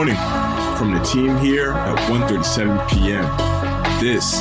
morning from the team here at 1.37 p.m. This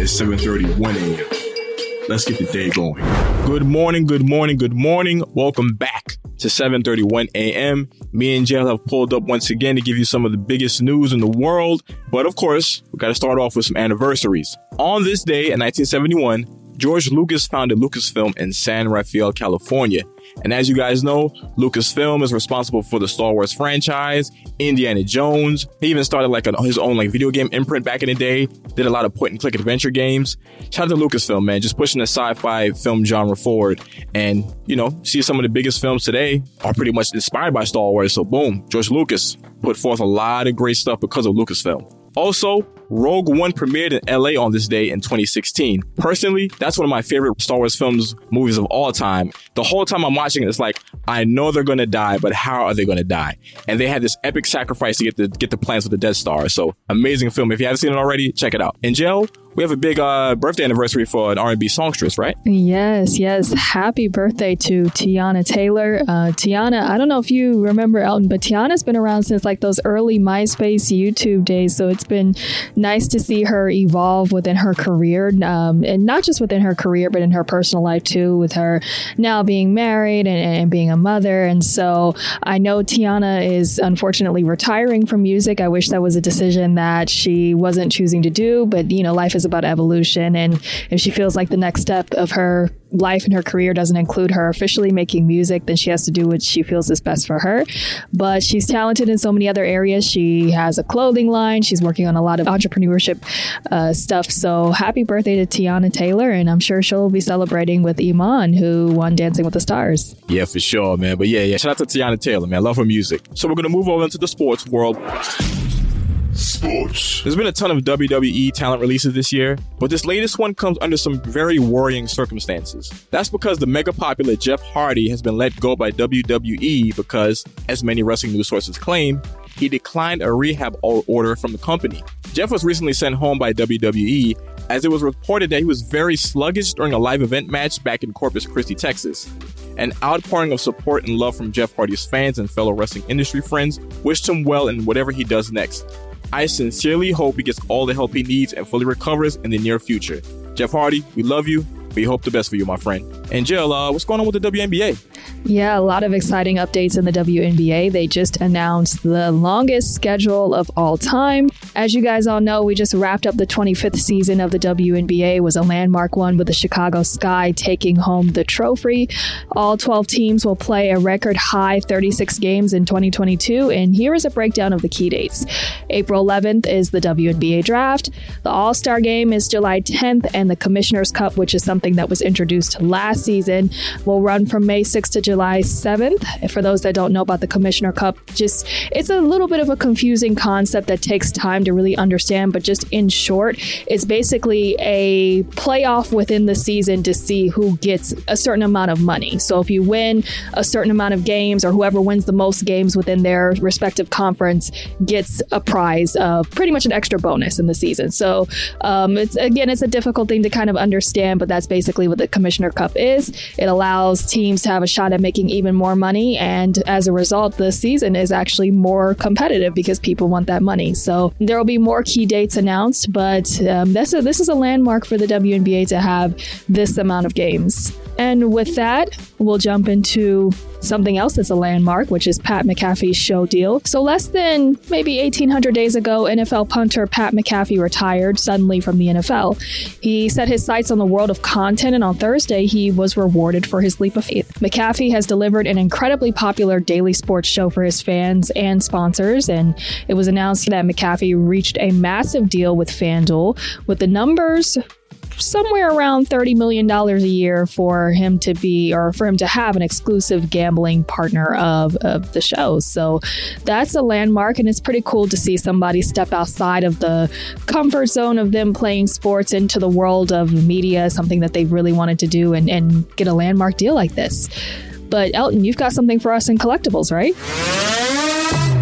is 7.31 a.m. Let's get the day going. Good morning, good morning, good morning. Welcome back to 7.31 a.m. Me and Jill have pulled up once again to give you some of the biggest news in the world. But of course, we got to start off with some anniversaries. On this day in 1971, George Lucas founded Lucasfilm in San Rafael, California. And as you guys know, Lucasfilm is responsible for the Star Wars franchise, Indiana Jones. He even started like his own like video game imprint back in the day. Did a lot of point and click adventure games. Shout out to Lucasfilm, man, just pushing the sci-fi film genre forward. And you know, see some of the biggest films today are pretty much inspired by Star Wars. So boom, George Lucas put forth a lot of great stuff because of Lucasfilm. Also, Rogue One premiered in LA on this day in 2016. Personally, that's one of my favorite Star Wars films, movies of all time. The whole time I'm watching it, it's like, I know they're gonna die, but how are they gonna die? And they had this epic sacrifice to get the get the plans for the Death Star. So amazing film. If you haven't seen it already, check it out. In Jill, we have a big uh, birthday anniversary for an R&B songstress, right? Yes, yes. Happy birthday to Teyana Taylor. Uh, Teyana, I don't know if you remember Elton, but Teyana's been around since like those early MySpace YouTube days. So it's been nice to see her evolve within her career, um, and not just within her career, but in her personal life too. With her now being married and, and being a mother, and so I know Teyana is unfortunately retiring from music. I wish that was a decision that she wasn't choosing to do, but you know, life is is about evolution. And if she feels like the next step of her life and her career doesn't include her officially making music, then she has to do what she feels is best for her. But she's talented in so many other areas. She has a clothing line. She's working on a lot of entrepreneurship uh, stuff. So happy birthday to Teyana Taylor. And I'm sure she'll be celebrating with Iman, who won Dancing with the Stars. Yeah, for sure, man. But yeah, yeah. Shout out to Teyana Taylor, man. Love her music. So we're going to move over into the sports world. Sports. There's been a ton of WWE talent releases this year, but this latest one comes under some very worrying circumstances. That's because the mega popular Jeff Hardy has been let go by WWE because, as many wrestling news sources claim, he declined a rehab order from the company. Jeff was recently sent home by WWE as it was reported that he was very sluggish during a live event match back in Corpus Christi, Texas. An outpouring of support and love from Jeff Hardy's fans and fellow wrestling industry friends wished him well in whatever he does next. I sincerely hope he gets all the help he needs and fully recovers in the near future. Jeff Hardy, we love you. We hope the best for you, my friend. And Jill, uh, what's going on with the WNBA? Yeah, a lot of exciting updates in the WNBA. They just announced the longest schedule of all time. As you guys all know, we just wrapped up the 25th season of the WNBA. It was a landmark one with the Chicago Sky taking home the trophy. All 12 teams will play a record high 36 games in 2022, and here is a breakdown of the key dates. April 11th is the WNBA draft. The All-Star game is July 10th, and the Commissioner's Cup, which is something that was introduced last season, will run from May 6th to July 7th. For those that don't know about the Commissioner Cup, just it's a little bit of a confusing concept that takes time to really understand, but just in short, it's basically a playoff within the season to see who gets a certain amount of money. So if you win a certain amount of games or whoever wins the most games within their respective conference gets a prize of pretty much an extra bonus in the season. So um, it's again, it's a difficult thing to kind of understand, but that's basically what the Commissioner Cup is. It allows teams to have a shot at making even more money. And as a result, the season is actually more competitive because people want that money. So there will be more key dates announced, but um, this, is, this is a landmark for the WNBA to have this amount of games. And with that, we'll jump into something else that's a landmark, which is Pat McAfee's show deal. So, less than maybe 1,800 days ago, NFL punter Pat McAfee retired suddenly from the NFL. He set his sights on the world of content, and on Thursday, he was rewarded for his leap of faith. McAfee has delivered an incredibly popular daily sports show for his fans and sponsors, and it was announced that McAfee reached a massive deal with FanDuel, with the numbers somewhere around $30 million a year for him to be or for him to have an exclusive gambling partner of, of the show. So that's a landmark, and it's pretty cool to see somebody step outside of the comfort zone of them playing sports into the world of media, something that they've really wanted to do, and, and get a landmark deal like this. But Elton, you've got something for us in collectibles, right?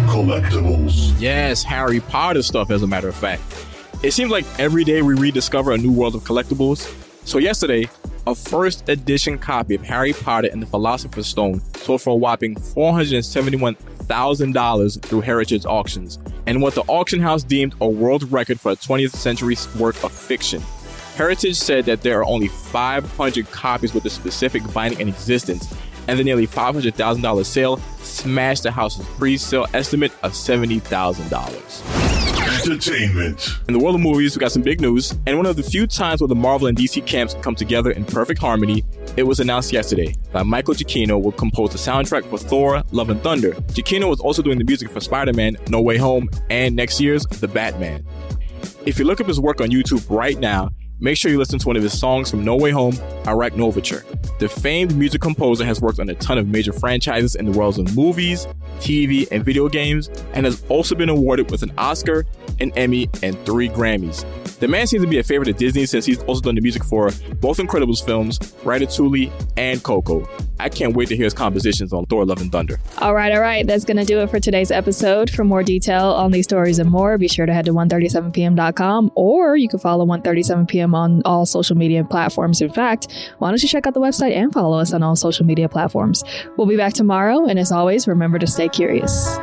Collectibles. Yes, Harry Potter stuff, as a matter of fact. It seems like every day we rediscover a new world of collectibles. So yesterday, a first edition copy of Harry Potter and the Philosopher's Stone sold for a whopping $471,000 through Heritage Auctions, and what the auction house deemed a world record for a 20th century work of fiction. Heritage said that there are only 500 copies with the specific binding in existence, and the nearly $500,000 sale smashed the house's pre sale estimate of $70,000 entertainment. In the world of movies, we got some big news, and one of the few times where the Marvel and DC camps come together in perfect harmony, it was announced yesterday that Michael Giacchino will compose the soundtrack for Thor: Love and Thunder. Giacchino was also doing the music for Spider-Man: No Way Home and next year's The Batman. If you look up his work on YouTube right now, make sure you listen to one of his songs from No Way Home, Arachnoverture. The famed music composer has worked on a ton of major franchises in the worlds of movies, TV, and video games, and has also been awarded with an Oscar, an Emmy, and three Grammys. The man seems to be a favorite of Disney since he's also done the music for both Incredibles films, Ratatouille, and Coco. I can't wait to hear his compositions on Thor Love and Thunder. All right, all right. That's going to do it for today's episode. For more detail on these stories and more, be sure to head to 137pm.com or you can follow 137pm on all social media platforms. In fact, why don't you check out the website and follow us on all social media platforms? We'll be back tomorrow. And as always, remember to stay curious.